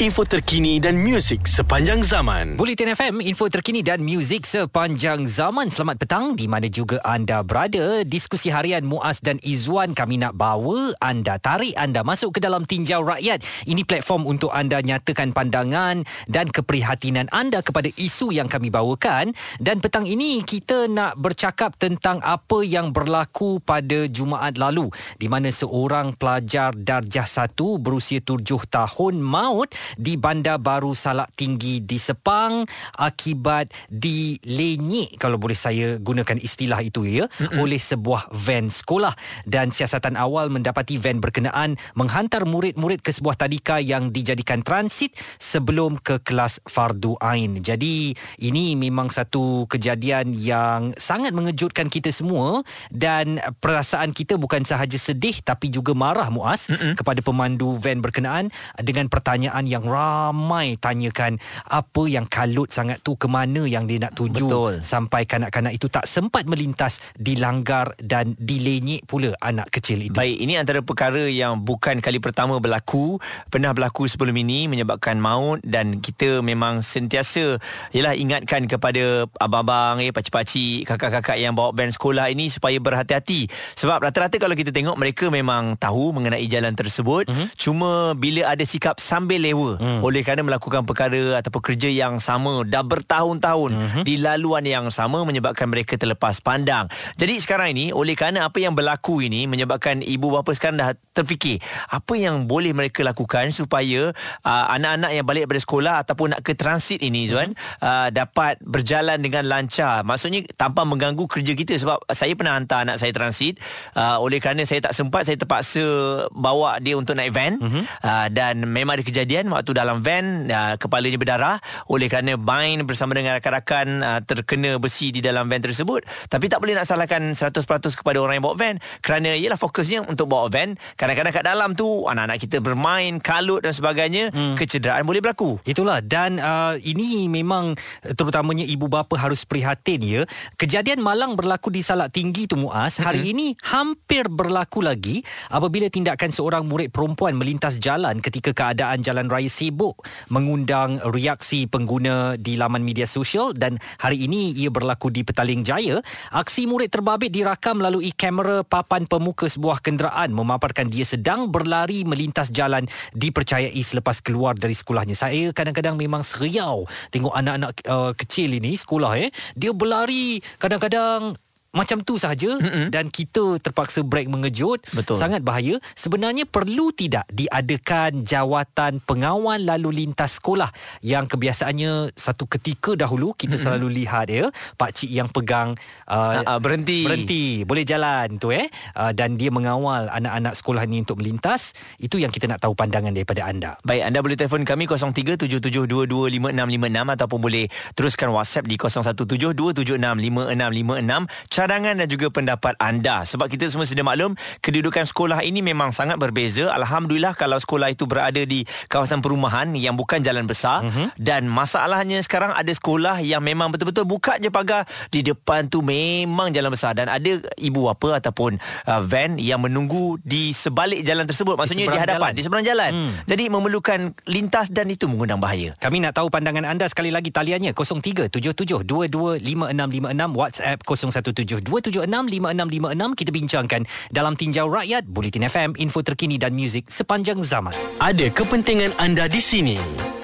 info terkini dan muzik sepanjang zaman. Bulletin FM, info terkini dan muzik sepanjang zaman. Selamat petang di mana juga anda berada. Diskusi harian Muaz dan Izwan kami nak bawa anda, tarik anda masuk ke dalam tinjau rakyat. Ini platform untuk anda nyatakan pandangan dan keprihatinan anda kepada isu yang kami bawakan. Dan petang ini kita nak bercakap tentang apa yang berlaku pada Jumaat lalu di mana seorang pelajar darjah satu berusia tujuh tahun maut di Bandar Baru Salak Tinggi di Sepang akibat dilenyek kalau boleh saya gunakan istilah itu ya mm-hmm. oleh sebuah van sekolah dan siasatan awal mendapati van berkenaan menghantar murid-murid ke sebuah tadika yang dijadikan transit sebelum ke kelas fardu ain. Jadi ini memang satu kejadian yang sangat mengejutkan kita semua dan perasaan kita bukan sahaja sedih tapi juga marah muas mm-hmm. kepada pemandu van berkenaan dengan pertanyaan yang ramai tanyakan apa yang kalut sangat tu ke mana yang dia nak tuju Betul. sampai kanak-kanak itu tak sempat melintas dilanggar dan dilenyek pula anak kecil itu. Baik, ini antara perkara yang bukan kali pertama berlaku, pernah berlaku sebelum ini menyebabkan maut dan kita memang sentiasa ialah ingatkan kepada abang-abang, eh, pakcik-pakcik, kakak-kakak yang bawa band sekolah ini supaya berhati-hati. Sebab rata-rata kalau kita tengok mereka memang tahu mengenai jalan tersebut, mm-hmm. cuma bila ada sikap sambil lewa hmm. oleh kerana melakukan perkara ataupun kerja yang sama dah bertahun-tahun hmm. di laluan yang sama menyebabkan mereka terlepas pandang. Jadi sekarang ini oleh kerana apa yang berlaku ini menyebabkan ibu bapa sekarang dah terfikir apa yang boleh mereka lakukan supaya uh, anak-anak yang balik daripada sekolah ataupun nak ke transit ini Zuan hmm. uh, dapat berjalan dengan lancar. Maksudnya tanpa mengganggu kerja kita sebab saya pernah hantar anak saya transit uh, oleh kerana saya tak sempat saya terpaksa bawa dia untuk naik van hmm. uh, dan memang ada kejadian waktu dalam van uh, kepalanya berdarah. Oleh kerana bind bersama dengan rakan-rakan uh, terkena besi di dalam van tersebut. Tapi tak boleh nak salahkan 100% kepada orang yang bawa van. Kerana ialah fokusnya untuk bawa van. Kadang-kadang kat dalam tu anak-anak kita bermain kalut dan sebagainya hmm. kecederaan boleh berlaku. Itulah. Dan uh, ini memang terutamanya ibu bapa harus prihatin ya. Kejadian malang berlaku di Salak Tinggi tu Muaz. Hari hmm. ini hampir berlaku lagi apabila tindakan seorang murid perempuan melintas jalan ketika keadaan jalan raya sibuk mengundang reaksi pengguna di laman media sosial dan hari ini ia berlaku di Petaling Jaya. Aksi murid terbabit dirakam melalui kamera papan pemuka sebuah kenderaan memaparkan dia sedang berlari melintas jalan dipercayai selepas keluar dari sekolahnya. Saya kadang-kadang memang seriau tengok anak-anak uh, kecil ini sekolah eh dia berlari kadang-kadang macam tu saja mm-hmm. dan kita terpaksa break mengejut. Betul. sangat bahaya. Sebenarnya perlu tidak diadakan jawatan pengawal lalu lintas sekolah? Yang kebiasaannya satu ketika dahulu kita mm-hmm. selalu lihat ya pak cik yang pegang uh, uh, berhenti. berhenti. Boleh jalan tu eh. Uh, dan dia mengawal anak-anak sekolah ni untuk melintas. Itu yang kita nak tahu pandangan daripada anda. Baik anda boleh telefon kami 0377225656 ataupun boleh teruskan WhatsApp di 0172765656 cadangan dan juga pendapat anda. Sebab kita semua sudah maklum kedudukan sekolah ini memang sangat berbeza. Alhamdulillah kalau sekolah itu berada di kawasan perumahan yang bukan jalan besar. Uh-huh. dan masalahnya sekarang ada sekolah yang memang betul-betul buka je pagar. Di depan tu memang jalan besar. Dan ada ibu apa ataupun uh, van yang menunggu di sebalik jalan tersebut. Maksudnya di, di hadapan jalan. di seberang jalan. Hmm. jadi memerlukan lintas dan itu mengundang bahaya. Kami nak tahu pandangan anda sekali lagi. Taliannya 0377225656 WhatsApp 017 0277265656 kita bincangkan dalam tinjau rakyat Bulletin FM info terkini dan muzik sepanjang zaman. Ada kepentingan anda di sini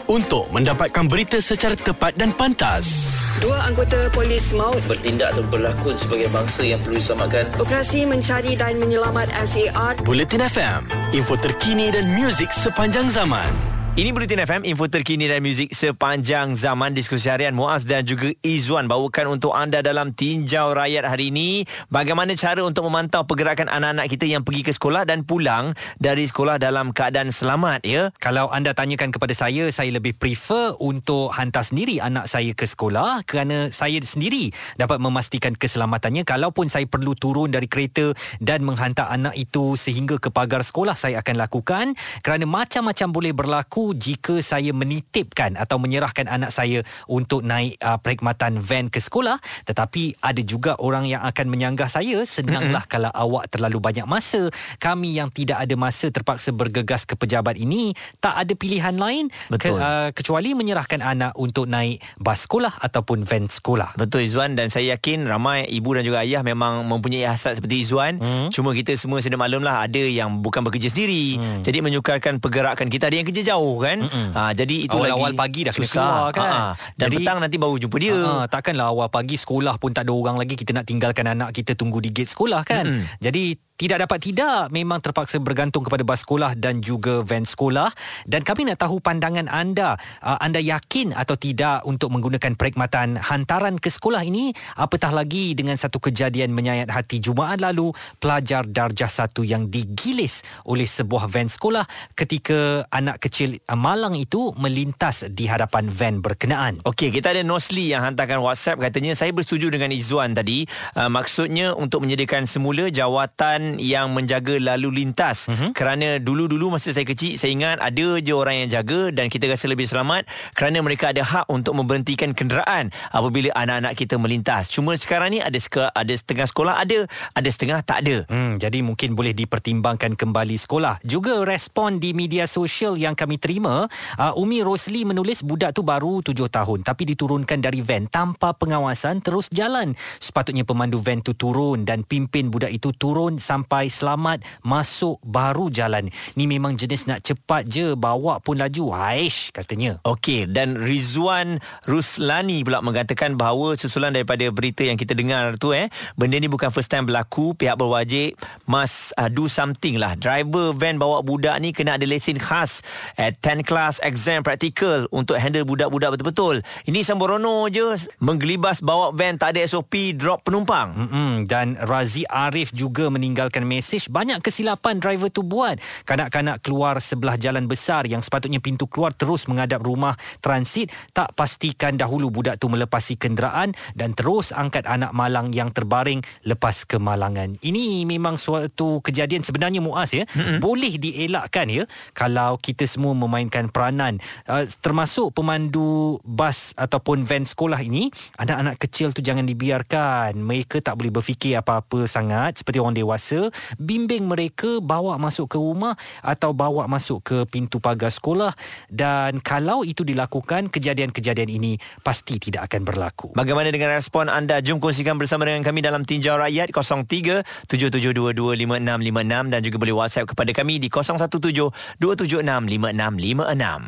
untuk mendapatkan berita secara tepat dan pantas. Dua anggota polis maut bertindak atau berlakon sebagai bangsa yang perlu diselamatkan. Operasi mencari dan menyelamat SAR. Bulletin FM, info terkini dan muzik sepanjang zaman. Ini Bulletin FM, info terkini dan muzik sepanjang zaman diskusi harian Muaz dan juga Izzuan bawakan untuk anda dalam tinjau rakyat hari ini. Bagaimana cara untuk memantau pergerakan anak-anak kita yang pergi ke sekolah dan pulang dari sekolah dalam keadaan selamat ya. Kalau anda tanyakan kepada saya, saya lebih prefer untuk hantar sendiri anak saya ke sekolah kerana saya sendiri dapat memastikan keselamatannya. Kalaupun saya perlu turun dari kereta dan menghantar anak itu sehingga ke pagar sekolah, saya akan lakukan kerana macam-macam boleh berlaku jika saya menitipkan atau menyerahkan anak saya untuk naik uh, perkhidmatan van ke sekolah tetapi ada juga orang yang akan menyanggah saya senanglah mm-hmm. kalau awak terlalu banyak masa. Kami yang tidak ada masa terpaksa bergegas ke pejabat ini tak ada pilihan lain ke, uh, kecuali menyerahkan anak untuk naik bas sekolah ataupun van sekolah. Betul Izzuan. Dan saya yakin ramai ibu dan juga ayah memang mempunyai hasrat seperti Izzuan. Hmm. cuma kita semua sedia maklumlah ada yang bukan bekerja sendiri. Hmm. jadi menyukarkan pergerakan kita ada yang kerja jauh kan? Hmm. ha, jadi itu awal-awal pagi dah kena keluar kan? Ha, dan jadi, petang nanti baru jumpa dia. Ha, takkanlah awal pagi sekolah pun tak ada orang lagi kita nak tinggalkan anak kita tunggu di gate sekolah kan? Hmm. jadi tidak dapat tidak memang terpaksa bergantung kepada bas sekolah dan juga van sekolah. Dan kami nak tahu pandangan anda. Uh, anda yakin atau tidak untuk menggunakan perkhidmatan hantaran ke sekolah ini? Apatah lagi dengan satu kejadian menyayat hati Jumaat lalu pelajar darjah satu yang digilis oleh sebuah van sekolah ketika anak kecil malang itu melintas di hadapan van berkenaan. Okey kita ada Nosli yang hantarkan WhatsApp. Katanya saya bersetuju dengan Izzuan tadi. Uh, maksudnya untuk menyediakan semula jawatan yang menjaga lalu lintas. Uh-huh. kerana dulu-dulu masa saya kecil saya ingat ada je orang yang jaga dan kita rasa lebih selamat kerana mereka ada hak untuk memberhentikan kenderaan apabila anak-anak kita melintas. Cuma sekarang ni ada seka, ada setengah sekolah ada ada setengah tak ada. Hmm, jadi mungkin boleh dipertimbangkan kembali sekolah. Juga respon di media sosial yang kami terima uh, Umi Rosli menulis budak tu baru 7 tahun tapi diturunkan dari van tanpa pengawasan terus jalan sepatutnya pemandu van tu turun dan pimpin budak itu turun sampai selamat masuk baru jalan. Ni memang jenis nak cepat je bawa pun laju. Aish katanya. Okey dan Rizwan Ruslani pula mengatakan bahawa susulan daripada berita yang kita dengar tu eh benda ni bukan first time berlaku pihak berwajib must uh, do something lah. Driver van bawa budak ni kena ada lesen khas at 10 class exam practical untuk handle budak-budak betul-betul. Ini sembrono je menggelibas bawa van tak ada SOP drop penumpang. Mm-mm. dan Razi Arif juga meninggal meninggalkan mesej banyak kesilapan driver tu buat kanak-kanak keluar sebelah jalan besar yang sepatutnya pintu keluar terus menghadap rumah transit tak pastikan dahulu budak tu melepasi kenderaan dan terus angkat anak malang yang terbaring lepas kemalangan ini memang suatu kejadian sebenarnya muas ya mm-hmm. boleh dielakkan ya kalau kita semua memainkan peranan. Uh, termasuk pemandu bas ataupun van sekolah ini anak-anak kecil tu jangan dibiarkan. Mereka tak boleh berfikir apa-apa sangat seperti orang dewasa. Bimbing mereka bawa masuk ke rumah atau bawa masuk ke pintu pagar sekolah. Dan kalau itu dilakukan kejadian-kejadian ini pasti tidak akan berlaku. Bagaimana dengan respon anda? Jom kongsikan bersama dengan kami dalam Tinjau Rakyat 03 77225656 dan juga boleh WhatsApp kepada kami di 017 276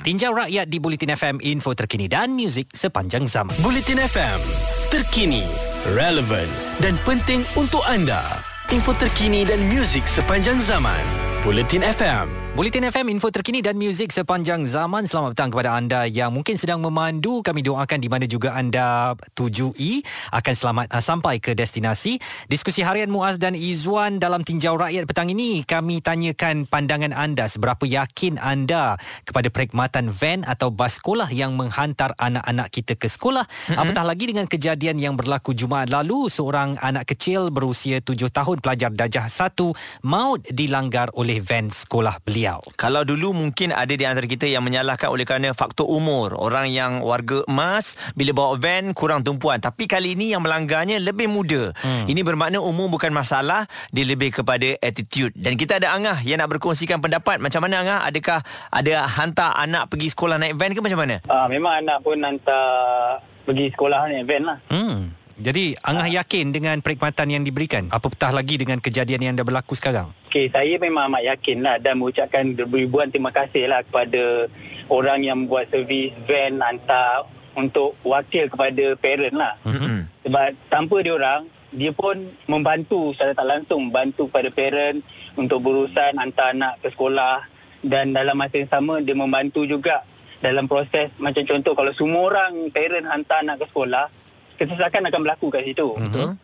Tinjau Rakyat di Bulletin FM info terkini dan muzik sepanjang zaman. Bulletin FM terkini, relevant dan penting untuk anda info terkini dan muzik sepanjang zaman. Bulletin FM. Bulletin FM info terkini dan muzik sepanjang zaman. Selamat petang kepada anda yang mungkin sedang memandu. Kami doakan di mana juga anda tujui akan selamat uh, sampai ke destinasi. Diskusi harian Muaz dan Izwan dalam tinjau rakyat petang ini kami tanyakan pandangan anda seberapa yakin anda kepada perkhidmatan van atau bas sekolah yang menghantar anak-anak kita ke sekolah. Mm-hmm. Apatah lagi dengan kejadian yang berlaku Jumaat lalu seorang anak kecil berusia 7 tahun pelajar darjah 1 maut dilanggar oleh van sekolah beliau beliau. Kalau dulu mungkin ada di antara kita yang menyalahkan oleh kerana faktor umur. Orang yang warga emas bila bawa van kurang tumpuan. Tapi kali ini yang melanggarnya lebih muda. Hmm. Ini bermakna umur bukan masalah. Dia lebih kepada attitude. Dan kita ada Angah yang nak berkongsikan pendapat. Macam mana Angah? Adakah ada hantar anak pergi sekolah naik van ke macam mana? Uh, memang anak pun hantar pergi sekolah naik van lah. Hmm. Jadi Angah yakin dengan perkhidmatan yang diberikan? Apa petah lagi dengan kejadian yang dah berlaku sekarang? Okey, saya memang amat yakin lah dan mengucapkan ribuan terima kasih lah kepada orang yang buat servis van hantar untuk wakil kepada parent lah. Mm-hmm. Sebab tanpa dia orang, dia pun membantu secara tak langsung membantu kepada parent untuk berurusan hantar anak ke sekolah dan dalam masa yang sama dia membantu juga dalam proses macam contoh kalau semua orang parent hantar anak ke sekolah kesesakan akan berlaku kat situ. Betul.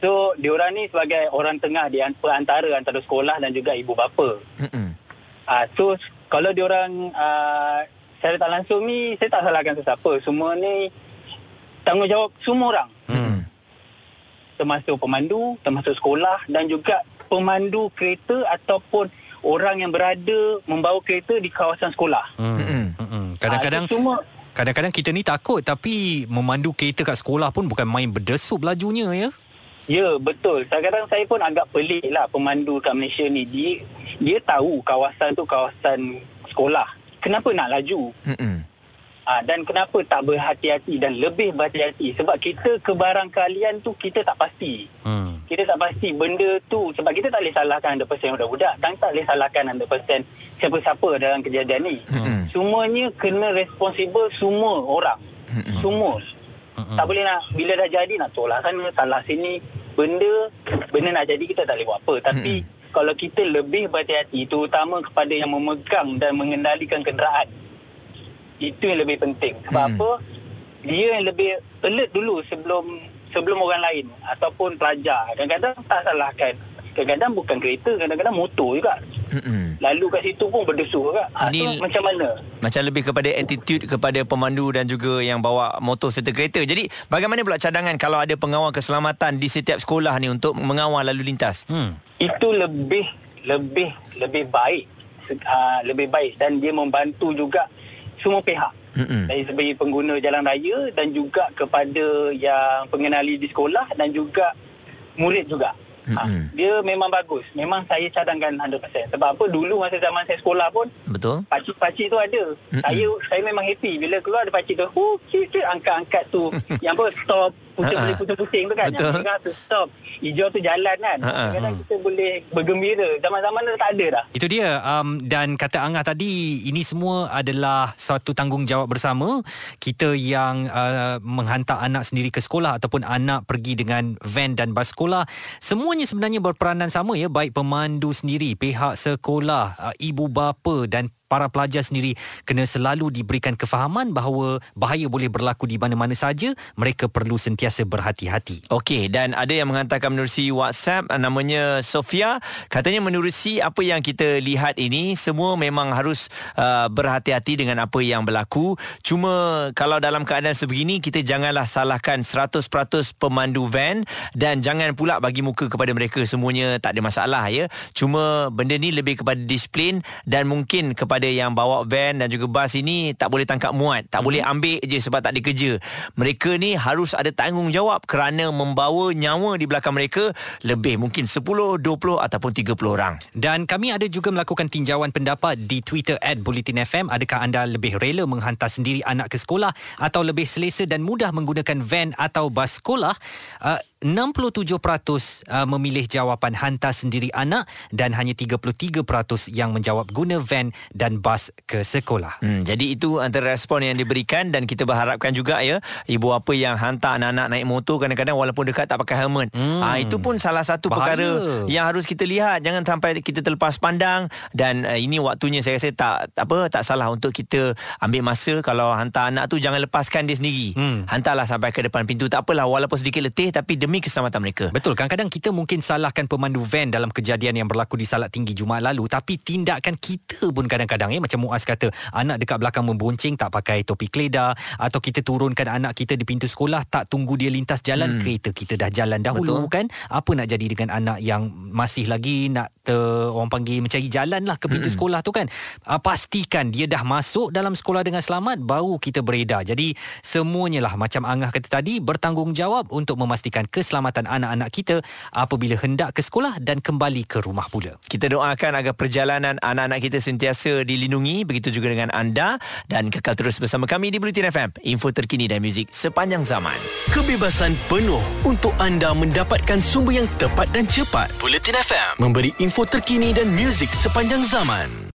So, diorang ni sebagai orang tengah di antara antara sekolah dan juga ibu bapa. Hmm. Uh, so, kalau diorang uh, secara tak langsung ni, saya tak salahkan sesiapa. Semua ni tanggungjawab semua orang. Hmm. Termasuk pemandu, termasuk sekolah dan juga pemandu kereta ataupun orang yang berada membawa kereta di kawasan sekolah. Hmm. Hmm. Kadang-kadang semua kadang-kadang kita ni takut tapi memandu kereta kat sekolah pun bukan main berdesup lajunya ya. Ya betul. Kadang-kadang saya pun agak pelik lah pemandu kat Malaysia ni. Dia, dia tahu kawasan tu kawasan sekolah. Kenapa nak laju? Mm-mm. Ha, dan kenapa tak berhati-hati dan lebih berhati-hati? Sebab kita kebarangkalian tu kita tak pasti. Hmm. Kita tak pasti benda tu sebab kita tak boleh salahkan 100% budak-budak dan tak boleh salahkan 100% siapa-siapa dalam kejadian ni. Mm-mm. Semuanya kena responsible semua orang. Mm-mm. Semua. Mm-mm. Tak boleh nak bila dah jadi nak tolak sana salah sini benda benda nak jadi kita tak boleh buat apa tapi kalau kita lebih berhati-hati terutama kepada yang memegang dan mengendalikan kenderaan itu yang lebih penting sebab Mm. apa dia yang lebih alert dulu sebelum sebelum orang lain ataupun pelajar kadang-kadang tak salahkan kadang-kadang bukan kereta kadang-kadang motor juga Mm-mm. lalu kat situ pun berdesur juga ha, Ini- so, macam mana Macam lebih kepada attitude kepada pemandu dan juga yang bawa motor serta kereta. Jadi bagaimana pula cadangan kalau ada pengawal keselamatan di setiap sekolah ni untuk mengawal lalu lintas? Hmm. itu lebih lebih lebih baik uh, lebih baik dan dia membantu juga semua pihak Mm-mm. dari segi pengguna jalan raya dan juga kepada yang pengenali di sekolah dan juga murid juga. Ha, Mm-mm. dia memang bagus. Memang saya cadangkan 100%. Sebab apa dulu masa zaman saya sekolah pun Betul? pakcik-pakcik tu ada. Mm-mm. Saya saya memang happy bila keluar ada pakcik tu. Oh, cik, angkat-angkat tu. yang apa stop boleh putar-puting tu kan. Betul. Yang merah tu stop. Hijau tu jalan kan. Kadang-kadang kita boleh bergembira. Zaman-zaman tu tak ada dah. Itu dia um, dan kata Angah tadi ini semua adalah satu tanggungjawab bersama kita yang uh, menghantar anak sendiri ke sekolah ataupun anak pergi dengan van dan bas sekolah semuanya sebenarnya berperanan sama ya baik pemandu sendiri pihak sekolah uh, ibu bapa dan para pelajar sendiri kena selalu diberikan kefahaman bahawa bahaya boleh berlaku di mana-mana saja mereka perlu sentiasa berhati-hati. Okey dan ada yang menghantarkan menerusi WhatsApp uh, namanya Sofia. Katanya menerusi apa yang kita lihat ini semua memang harus uh, berhati-hati dengan apa yang berlaku. Cuma kalau dalam keadaan sebegini kita janganlah salahkan 100% pemandu van dan jangan pula bagi muka kepada mereka. Semuanya tak ada masalah ya. Cuma benda ni lebih kepada disiplin dan mungkin kepada yang bawa van dan juga bas ini tak boleh tangkap muat tak boleh ambil je sebab tak ada kerja mereka ni harus ada tanggungjawab kerana membawa nyawa di belakang mereka lebih mungkin 10, 20 ataupun 30 orang. Dan kami ada juga melakukan tinjauan pendapat di Twitter at Bulletin FM. Adakah anda lebih rela menghantar sendiri anak ke sekolah atau lebih selesa dan mudah menggunakan van atau bas sekolah? Uh, 67% uh, memilih jawapan hantar sendiri anak dan hanya 33% yang menjawab guna van dan bas ke sekolah. Hmm, jadi itu antara respon yang diberikan dan kita berharapkan juga ya ibu apa yang hantar anak-anak naik motor kadang-kadang walaupun dekat tak pakai helmet. Hmm. Ah itu pun salah satu Bahaya. perkara yang harus kita lihat jangan sampai kita terlepas pandang dan uh, ini waktunya saya rasa tak apa tak salah untuk kita ambil masa kalau hantar anak tu jangan lepaskan dia sendiri. Hmm. Hantarlah sampai ke depan pintu tak apalah walaupun sedikit letih tapi demi keselamatan mereka. Betul, kadang-kadang kita mungkin salahkan pemandu van dalam kejadian yang berlaku di Salak Tinggi Jumaat lalu tapi tindakan kita pun kadang-kadang ya macam Muaz kata anak dekat belakang membonceng tak pakai topi keledar atau kita turunkan anak kita di pintu sekolah tak tunggu dia lintas jalan hmm. kereta kita dah jalan dahulu Betul. kan apa nak jadi dengan anak yang masih lagi nak ter, orang panggil mencari jalan lah ke pintu hmm. sekolah tu kan uh, pastikan dia dah masuk dalam sekolah dengan selamat baru kita beredar jadi semuanya lah macam Angah kata tadi bertanggungjawab untuk memastikan keselamatan anak-anak kita apabila hendak ke sekolah dan kembali ke rumah pula Kita doakan agar perjalanan anak-anak kita sentiasa dilindungi begitu juga dengan anda dan kekal terus bersama kami di Bulletin FM info terkini dan muzik sepanjang zaman. Kebebasan penuh untuk anda mendapatkan sumber yang tepat dan cepat. Bulletin FM memberi info terkini dan muzik sepanjang zaman.